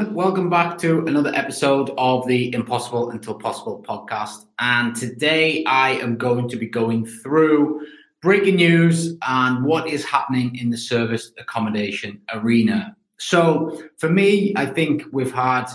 everyone. Welcome back to another episode of the Impossible Until Possible podcast. And today I am going to be going through breaking news and what is happening in the service accommodation arena. So, for me, I think we've had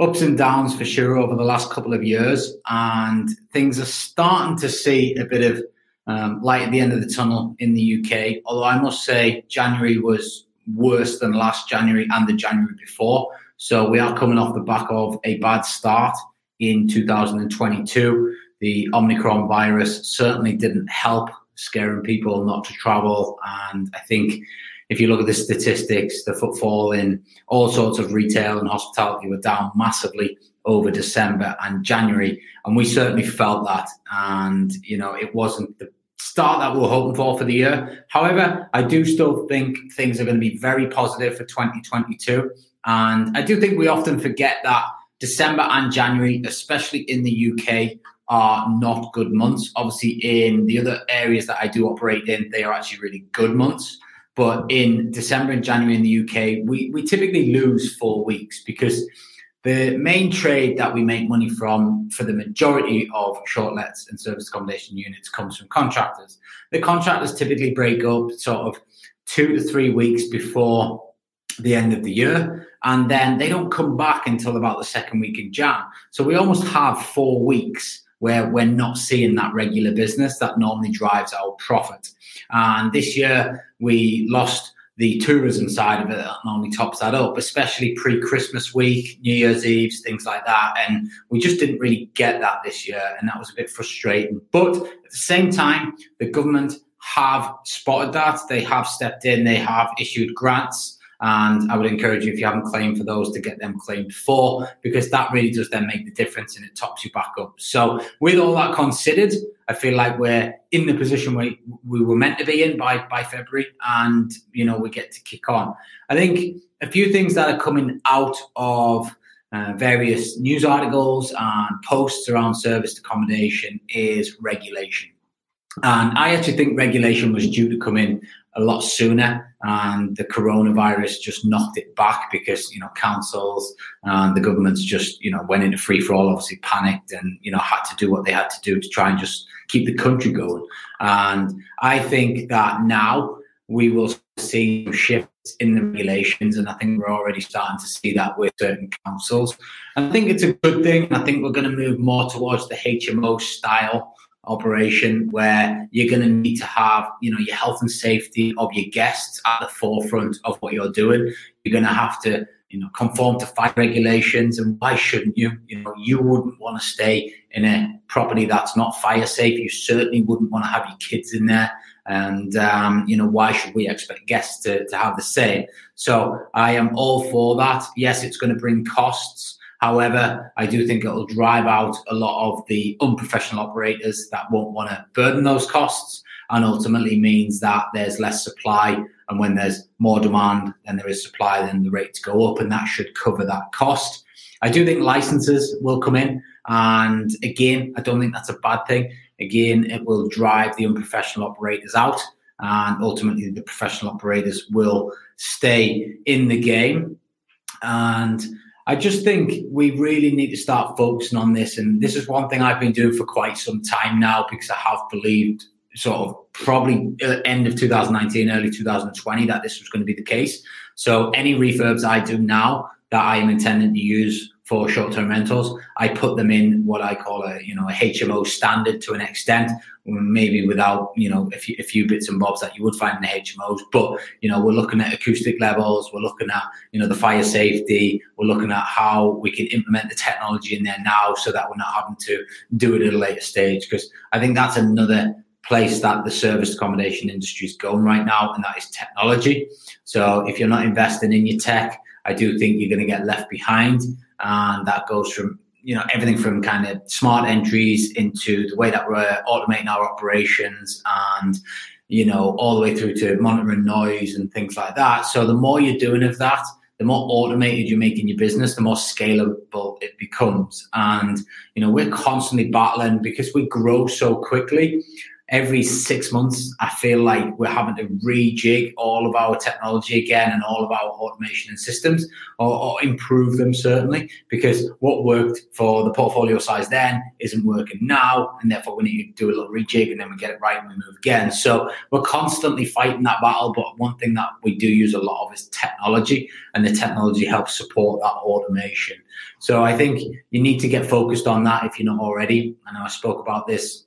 ups and downs for sure over the last couple of years, and things are starting to see a bit of um, light at the end of the tunnel in the UK. Although I must say, January was worse than last January and the January before. So we are coming off the back of a bad start in 2022. The Omicron virus certainly didn't help scaring people not to travel. And I think if you look at the statistics, the footfall in all sorts of retail and hospitality were down massively over December and January. And we certainly felt that. And, you know, it wasn't the start that we are hoping for for the year. However, I do still think things are going to be very positive for 2022. And I do think we often forget that December and January, especially in the UK, are not good months. Obviously, in the other areas that I do operate in, they are actually really good months. But in December and January in the UK, we, we typically lose four weeks because the main trade that we make money from for the majority of short lets and service accommodation units comes from contractors. The contractors typically break up sort of two to three weeks before the end of the year, and then they don't come back until about the second week in Jan. So we almost have four weeks where we're not seeing that regular business that normally drives our profit. And this year we lost the tourism side of it that normally tops that up, especially pre Christmas week, New Year's Eve, things like that. And we just didn't really get that this year. And that was a bit frustrating. But at the same time, the government have spotted that. They have stepped in, they have issued grants and I would encourage you, if you haven't claimed for those, to get them claimed for, because that really does then make the difference and it tops you back up. So, with all that considered, I feel like we're in the position we, we were meant to be in by, by February, and you know, we get to kick on. I think a few things that are coming out of uh, various news articles and posts around serviced accommodation is regulation. And I actually think regulation was due to come in a lot sooner, and the coronavirus just knocked it back because you know councils and the governments just you know went into free for all, obviously panicked, and you know had to do what they had to do to try and just keep the country going. And I think that now we will see shifts in the regulations, and I think we're already starting to see that with certain councils. I think it's a good thing. I think we're going to move more towards the HMO style operation where you're going to need to have you know your health and safety of your guests at the forefront of what you're doing. You're going to have to you know conform to fire regulations and why shouldn't you? You know you wouldn't want to stay in a property that's not fire safe. You certainly wouldn't want to have your kids in there. And um, you know why should we expect guests to, to have the same? So i am all for that. Yes it's going to bring costs However, I do think it'll drive out a lot of the unprofessional operators that won't want to burden those costs and ultimately means that there's less supply. And when there's more demand than there is supply, then the rates go up and that should cover that cost. I do think licenses will come in. And again, I don't think that's a bad thing. Again, it will drive the unprofessional operators out. And ultimately, the professional operators will stay in the game. And I just think we really need to start focusing on this. And this is one thing I've been doing for quite some time now because I have believed sort of probably uh, end of 2019, early 2020 that this was going to be the case. So any refurbs I do now that I am intending to use for short-term rentals. I put them in what I call a you know a HMO standard to an extent, maybe without you know a few, a few bits and bobs that you would find in the HMOs. But you know we're looking at acoustic levels, we're looking at you know the fire safety, we're looking at how we can implement the technology in there now, so that we're not having to do it at a later stage. Because I think that's another place that the service accommodation industry is going right now, and that is technology. So if you're not investing in your tech, I do think you're going to get left behind and that goes from you know everything from kind of smart entries into the way that we're automating our operations and you know all the way through to monitoring noise and things like that. So the more you're doing of that the more automated you're making your business the more scalable it becomes. And you know we're constantly battling because we grow so quickly every six months, I feel like we're having to rejig all of our technology again and all of our automation and systems or, or, improve them certainly because what worked for the portfolio size then isn't working now. And therefore, we need to do a little rejig and then we get it right and we move again. So we're constantly fighting that battle. But one thing that we do use a lot of is technology, and the technology helps support that automation. So I think you need to get focused on that if you're not already. I know I spoke about this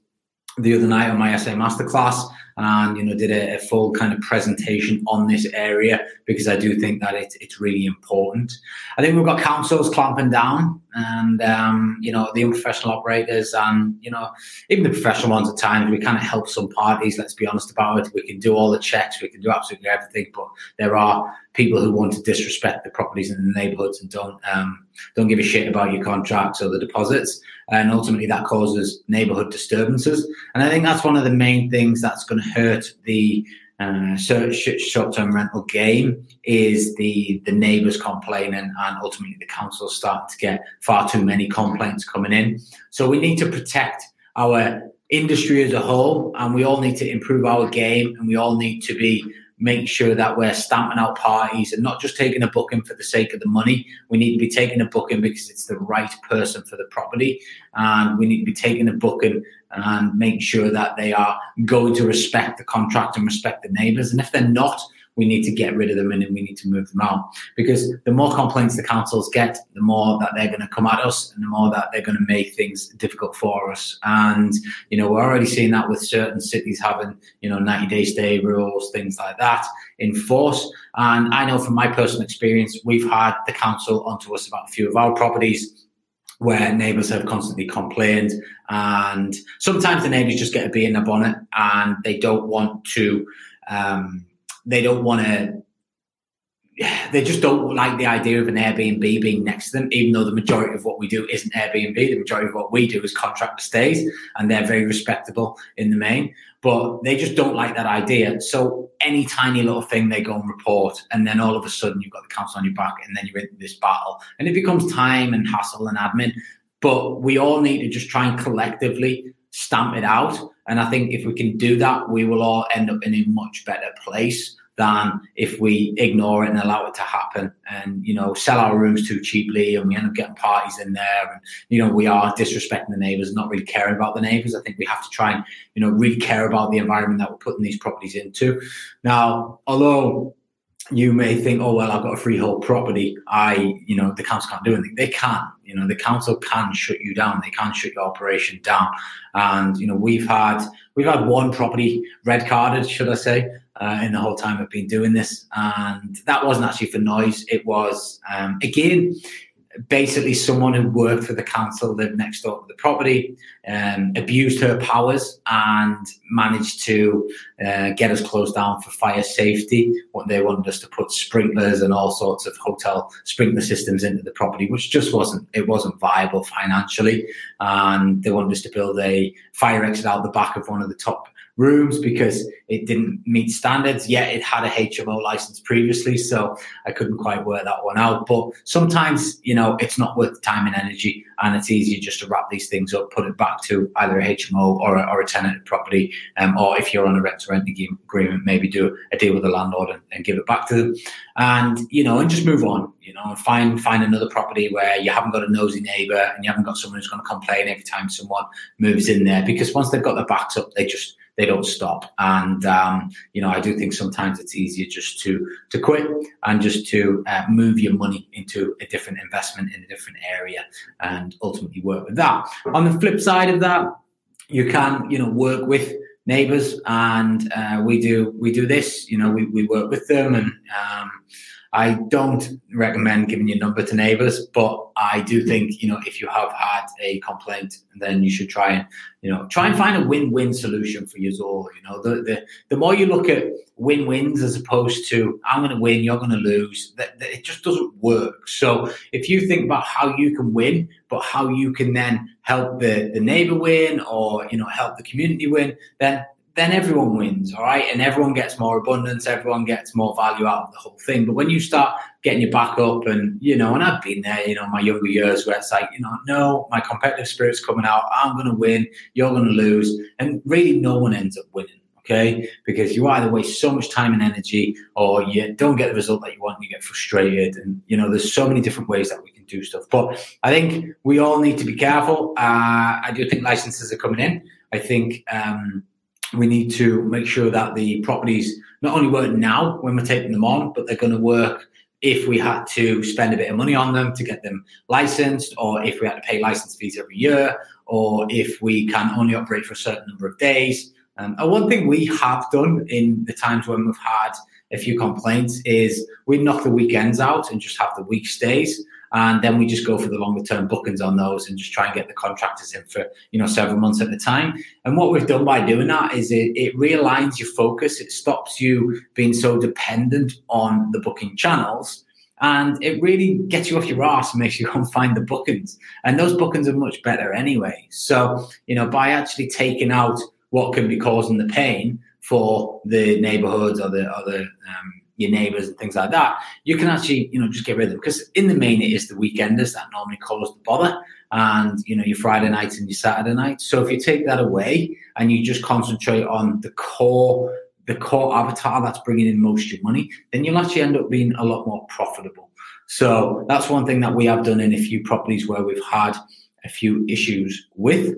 the other night on my SA masterclass and you know did a, a, full kind of presentation on this area because I do think that it, it's really important. I think we've got councils clamping down and um, you know the unprofessional operators and you know even the professional ones at times we kind of help some parties. Let's be honest about it. We can do all the checks, we can do absolutely everything, but there are people who want to disrespect the properties in the neighbourhoods and don't um, don't give a shit about your contracts or the deposits and ultimately that causes neighborhood disturbances. And I think that's one of the main things that's going to hurt the uh, short-term rental game is the the neighbours complaining and ultimately the council starting to get far too many complaints coming in. So we need to protect our industry as a whole, and we all need to improve our game, and we all need to be make sure that we're stamping out parties and not just taking a booking for the sake of the money. We need to be taking a booking because it's the right person for the property. And we need to be taking a booking and make sure that they are going to respect the contract and respect the neighbours. And if they're not, we need to get rid of them and we need to move them out. Because the more complaints the councils get, the more that they're going to come at us and the more that they're going to make things difficult for us. And, you know, we're already seeing that with certain cities having, you know, 90 day stay rules, things like that in force. And I know from my personal experience, we've had the council onto us about a few of our properties where neighbours have constantly complained and sometimes the neighbours just get a bee in their bonnet and they don't want to um, they don't want to they just don't like the idea of an Airbnb being next to them, even though the majority of what we do isn't Airbnb. The majority of what we do is contract stays, and they're very respectable in the main. But they just don't like that idea. So any tiny little thing they go and report, and then all of a sudden you've got the council on your back, and then you're in this battle, and it becomes time and hassle and admin. But we all need to just try and collectively stamp it out. And I think if we can do that, we will all end up in a much better place than if we ignore it and allow it to happen and you know sell our rooms too cheaply and we end up getting parties in there and you know we are disrespecting the neighbors not really caring about the neighbors i think we have to try and you know really care about the environment that we're putting these properties into now although you may think, oh well, I've got a freehold property. I, you know, the council can't do anything. They can, you know, the council can shut you down. They can shut your operation down. And you know, we've had we've had one property red carded, should I say, uh, in the whole time I've been doing this, and that wasn't actually for noise. It was um, again basically someone who worked for the council lived next door to the property um, abused her powers and managed to uh, get us closed down for fire safety. What they wanted us to put sprinklers and all sorts of hotel sprinkler systems into the property which just wasn't it wasn't viable financially. And they wanted us to build a fire exit out the back of one of the top rooms because it didn't meet standards. Yet it had a HMO license previously, so I couldn't quite work that one out. But sometimes, you know, it's not worth the time and energy, and it's easier just to wrap these things up, put it back to either a HMO or a, or a tenanted property, um, or if you're on a rent to rent agreement, maybe do a deal with the landlord and, and give it back to them, and you know, and just move on. You know, and find find another property where you haven't got a nosy neighbour and you haven't got someone who's going to complain every time someone moves in there, because once they've got their backs up, they just they don't stop. And um, you know, I do think sometimes it's easier just to to quit and just to uh, move your money into a different investment in a different area, and ultimately work with that. On the flip side of that, you can you know work with neighbors and uh, we do we do this you know we, we work with them and um, I don't recommend giving your number to neighbors, but I do think, you know, if you have had a complaint, then you should try and, you know, try and find a win-win solution for you all. You know, the the, the more you look at win-wins as opposed to I'm going to win, you're going to lose, that, that it just doesn't work. So if you think about how you can win, but how you can then help the, the neighbor win or, you know, help the community win, then then everyone wins, all right? And everyone gets more abundance, everyone gets more value out of the whole thing. But when you start getting your back up, and you know, and I've been there, you know, my younger years where it's like, you know, no, my competitive spirit's coming out, I'm going to win, you're going to lose. And really, no one ends up winning, okay? Because you either waste so much time and energy or you don't get the result that you want, you get frustrated. And, you know, there's so many different ways that we can do stuff. But I think we all need to be careful. Uh, I do think licenses are coming in. I think, um, we need to make sure that the properties not only work now when we're taking them on, but they're going to work if we had to spend a bit of money on them to get them licensed, or if we had to pay license fees every year, or if we can only operate for a certain number of days. Um, and one thing we have done in the times when we've had a few complaints is we knock the weekends out and just have the week stays and then we just go for the longer term bookings on those and just try and get the contractors in for you know several months at a time. And what we've done by doing that is it, it realigns your focus. It stops you being so dependent on the booking channels. And it really gets you off your ass and makes you go and find the bookings. And those bookings are much better anyway. So you know by actually taking out what can be causing the pain for the neighborhoods or the or um, your neighbors and things like that, you can actually, you know, just get rid of them. Because in the main, it is the weekenders that normally cause the bother and, you know, your Friday nights and your Saturday nights. So if you take that away and you just concentrate on the core, the core avatar that's bringing in most of your money, then you'll actually end up being a lot more profitable. So that's one thing that we have done in a few properties where we've had a few issues with.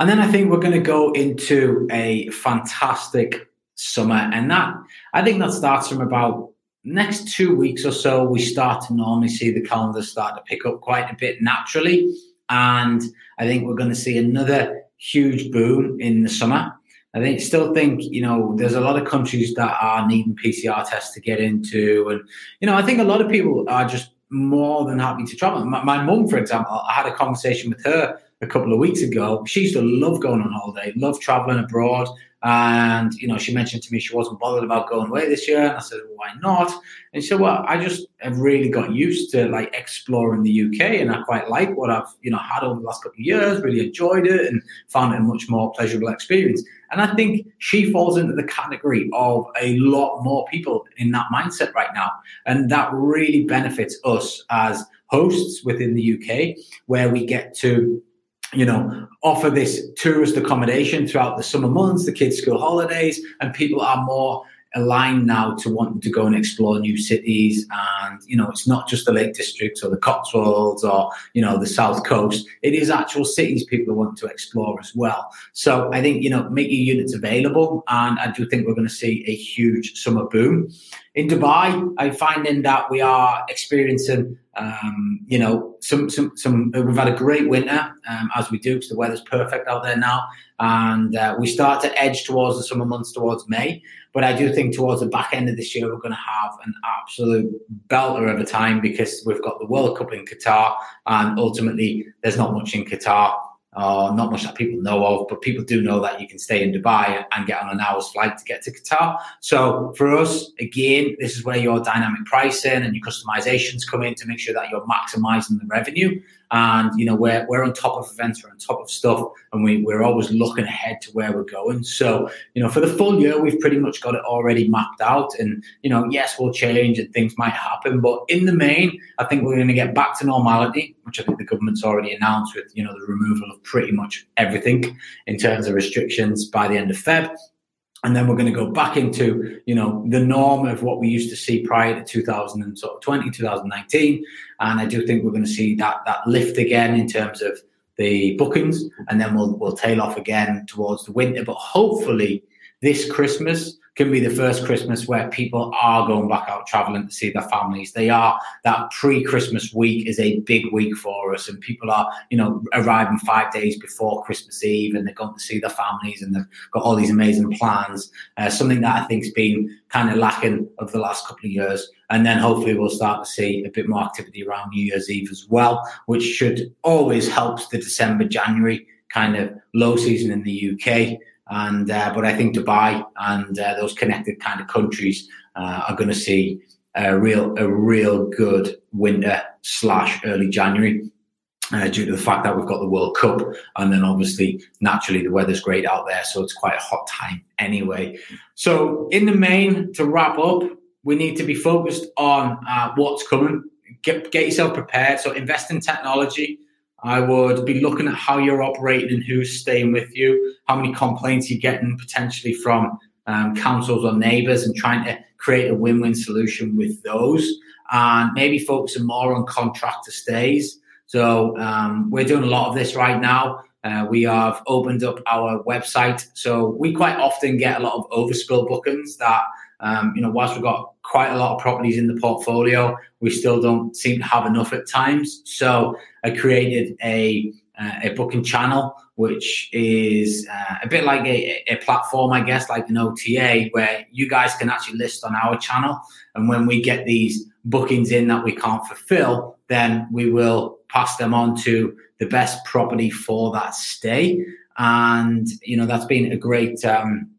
And then I think we're going to go into a fantastic summer. And that, I think that starts from about next two weeks or so. We start to normally see the calendar start to pick up quite a bit naturally. And I think we're going to see another huge boom in the summer. I think still think you know there's a lot of countries that are needing PCR tests to get into, and you know I think a lot of people are just more than happy to travel. My, my mum, for example, I had a conversation with her a couple of weeks ago. She used to love going on holiday, love traveling abroad. And, you know, she mentioned to me she wasn't bothered about going away this year. And I said, well, why not? And she said, well, I just have really got used to like exploring the UK and I quite like what I've, you know, had over the last couple of years, really enjoyed it and found it a much more pleasurable experience. And I think she falls into the category of a lot more people in that mindset right now. And that really benefits us as hosts within the UK, where we get to you know, offer this tourist accommodation throughout the summer months, the kids' school holidays, and people are more aligned now to wanting to go and explore new cities. And, you know, it's not just the Lake District or the Cotswolds or, you know, the South Coast. It is actual cities people want to explore as well. So I think, you know, make your units available. And I do think we're going to see a huge summer boom. In Dubai, I'm finding that we are experiencing um, you know, some, some, some, we've had a great winter, um, as we do, because the weather's perfect out there now. And uh, we start to edge towards the summer months, towards May. But I do think towards the back end of this year, we're going to have an absolute belter of a time because we've got the World Cup in Qatar. And ultimately, there's not much in Qatar uh, not much that people know of, but people do know that you can stay in Dubai and get on an hour's flight to get to Qatar. So for us, again, this is where your dynamic pricing and your customizations come in to make sure that you're maximizing the revenue. And you know, we're we're on top of events, we're on top of stuff, and we, we're always looking ahead to where we're going. So, you know, for the full year, we've pretty much got it already mapped out. And, you know, yes, we'll change and things might happen, but in the main, I think we're going to get back to normality, which I think the government's already announced with, you know, the removal of pretty much everything in terms of restrictions by the end of Feb. And then we're going to go back into you know the norm of what we used to see prior to 2020 2019 and i do think we're going to see that that lift again in terms of the bookings. And then we'll we'll tail off again towards the winter. But hopefully this christmas can be the first Christmas where people are going back out traveling to see their families. They are that pre-Christmas week is a big week for us, and people are you know arriving five days before Christmas Eve, and they're going to see their families, and they've got all these amazing plans. Uh, something that I think's been kind of lacking over the last couple of years, and then hopefully we'll start to see a bit more activity around New Year's Eve as well, which should always helps the December January kind of low season in the UK. And uh, but I think Dubai and uh, those connected kind of countries uh, are going to see a real a real good winter slash early January. uh, due to the fact that we've got the World Cup, and then obviously naturally the weather's great out there, so it's quite a hot time anyway. So in the main, to wrap up, we need to be focused on uh, what's coming. Get get yourself prepared. So invest in technology. I would be looking at how you're operating and who's staying with you, how many complaints you're getting potentially from um, councils or neighbours, and trying to create a win-win solution with those, and maybe focusing more on contractor stays. So um, we're doing a lot of this right now. Uh, we have opened up our website, so we quite often get a lot of overspill bookings that um, you know, whilst we've got quite a lot of properties in the portfolio, we still don't seem to have enough at times. So I created a uh, a booking channel, which is uh, a bit like a, a platform, I guess, like an OTA, where you guys can actually list on our channel. And when we get these bookings in that we can't fulfill, then we will pass them on to the best property for that stay. And you know that's been a great um,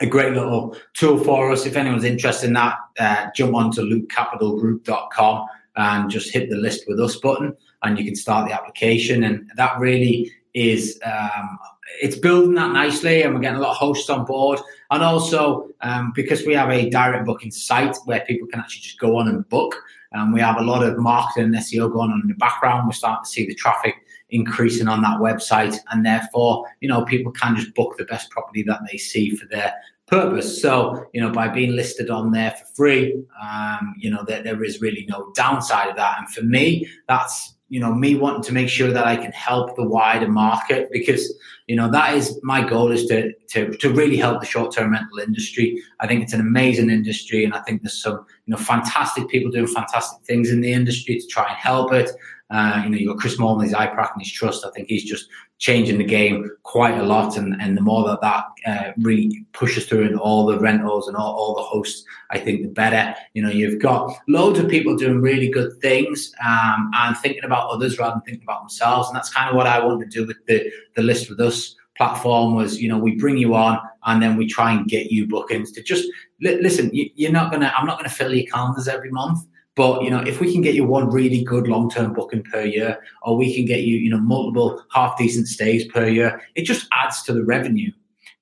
a great little tool for us. If anyone's interested in that, uh, jump onto lukecapitalgroup.com and just hit the list with us button, and you can start the application. And that really is um, it's building that nicely, and we're getting a lot of hosts on board. And also um, because we have a direct booking site where people can actually just go on and book. Um, we have a lot of marketing and SEO going on in the background. We're starting to see the traffic increasing on that website, and therefore, you know, people can just book the best property that they see for their purpose. So, you know, by being listed on there for free, um, you know, there, there is really no downside of that. And for me, that's you know me wanting to make sure that I can help the wider market because you know that is my goal is to to, to really help the short term rental industry. I think it's an amazing industry, and I think there's some you know fantastic people doing fantastic things in the industry to try and help it. Uh, you know, you've got Chris Moore his iPrac and his trust. I think he's just changing the game quite a lot. And, and the more that that uh, really pushes through in all the rentals and all, all the hosts, I think the better. You know, you've got loads of people doing really good things um, and thinking about others rather than thinking about themselves. And that's kind of what I want to do with the, the list with us platform was you know we bring you on and then we try and get you bookings to just li- listen you, are not gonna i'm not gonna fill your calendars every month but you know, if we can get you one really good long-term booking per year, or we can get you, you know, multiple half-decent stays per year, it just adds to the revenue.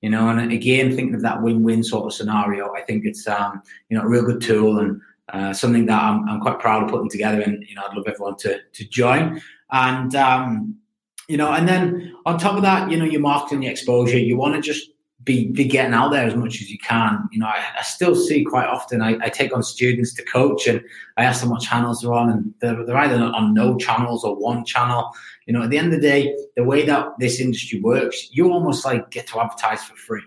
You know, and again, thinking of that win-win sort of scenario, I think it's um, you know a real good tool and uh, something that I'm, I'm quite proud of putting together. And you know, I'd love everyone to to join. And um, you know, and then on top of that, you know, your marketing, your exposure, you want to just be, be getting out there as much as you can. You know, I, I still see quite often I, I, take on students to coach and I ask them what channels they're on and they're, they're either on no channels or one channel. You know, at the end of the day, the way that this industry works, you almost like get to advertise for free.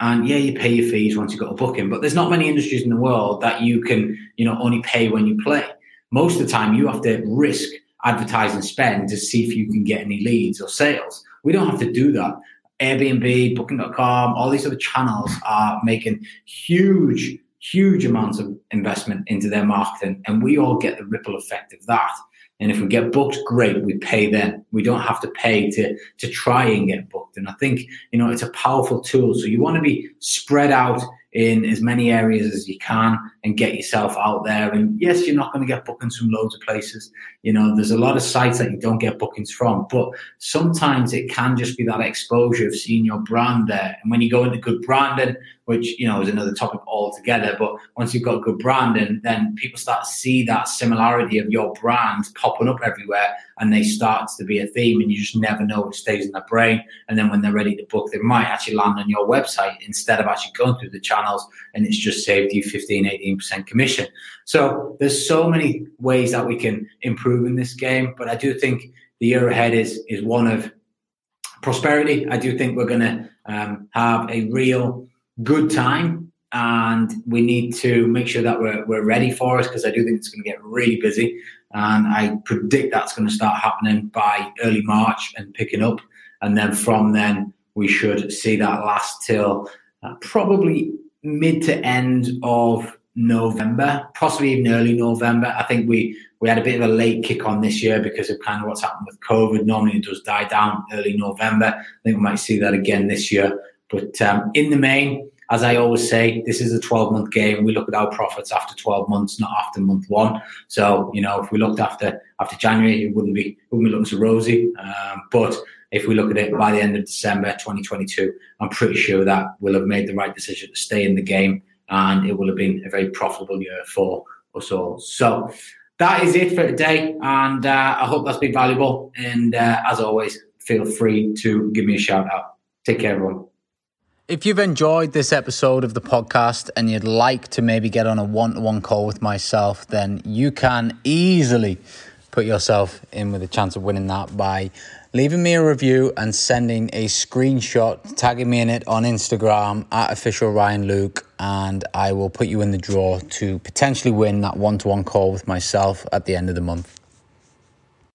And yeah, you pay your fees once you've got a booking, but there's not many industries in the world that you can, you know, only pay when you play. Most of the time you have to risk advertising spend to see if you can get any leads or sales. We don't have to do that. Airbnb, Booking.com, all these other channels are making huge, huge amounts of investment into their marketing, and we all get the ripple effect of that. And if we get booked, great, we pay them. We don't have to pay to to try and get booked. And I think you know it's a powerful tool. So you want to be spread out in as many areas as you can and get yourself out there. And yes, you're not going to get bookings from loads of places. You know, there's a lot of sites that you don't get bookings from, but sometimes it can just be that exposure of seeing your brand there. And when you go into good branding, which you know is another topic altogether. But once you've got good branding, then people start to see that similarity of your brand popping up everywhere, and they start to be a theme, and you just never know it stays in their brain. And then when they're ready to book, they might actually land on your website instead of actually going through the channels, and it's just saved you 15, 18 percent commission. So there's so many ways that we can improve in this game, but I do think the year ahead is is one of prosperity. I do think we're going to um, have a real good time and we need to make sure that we're, we're ready for it because I do think it's going to get really busy. And I predict that's going to start happening by early March and picking up. And then from then, we should see that last till uh, probably mid to end of November, possibly even early November. I think we we had a bit of a late kick on this year because of kind of what's happened with COVID. Normally it does die down early November. I think we might see that again this year. But um, in the main, as I always say, this is a 12 month game. We look at our profits after 12 months, not after month one. So, you know, if we looked after after January, it wouldn't be wouldn't be looking so rosy. Um, but if we look at it by the end of December 2022, I'm pretty sure that we'll have made the right decision to stay in the game and it will have been a very profitable year for us all. So that is it for today. And uh, I hope that's been valuable. And uh, as always, feel free to give me a shout out. Take care, everyone. If you've enjoyed this episode of the podcast and you'd like to maybe get on a one to one call with myself, then you can easily put yourself in with a chance of winning that by leaving me a review and sending a screenshot, tagging me in it on Instagram at official Ryan Luke, and I will put you in the draw to potentially win that one to one call with myself at the end of the month.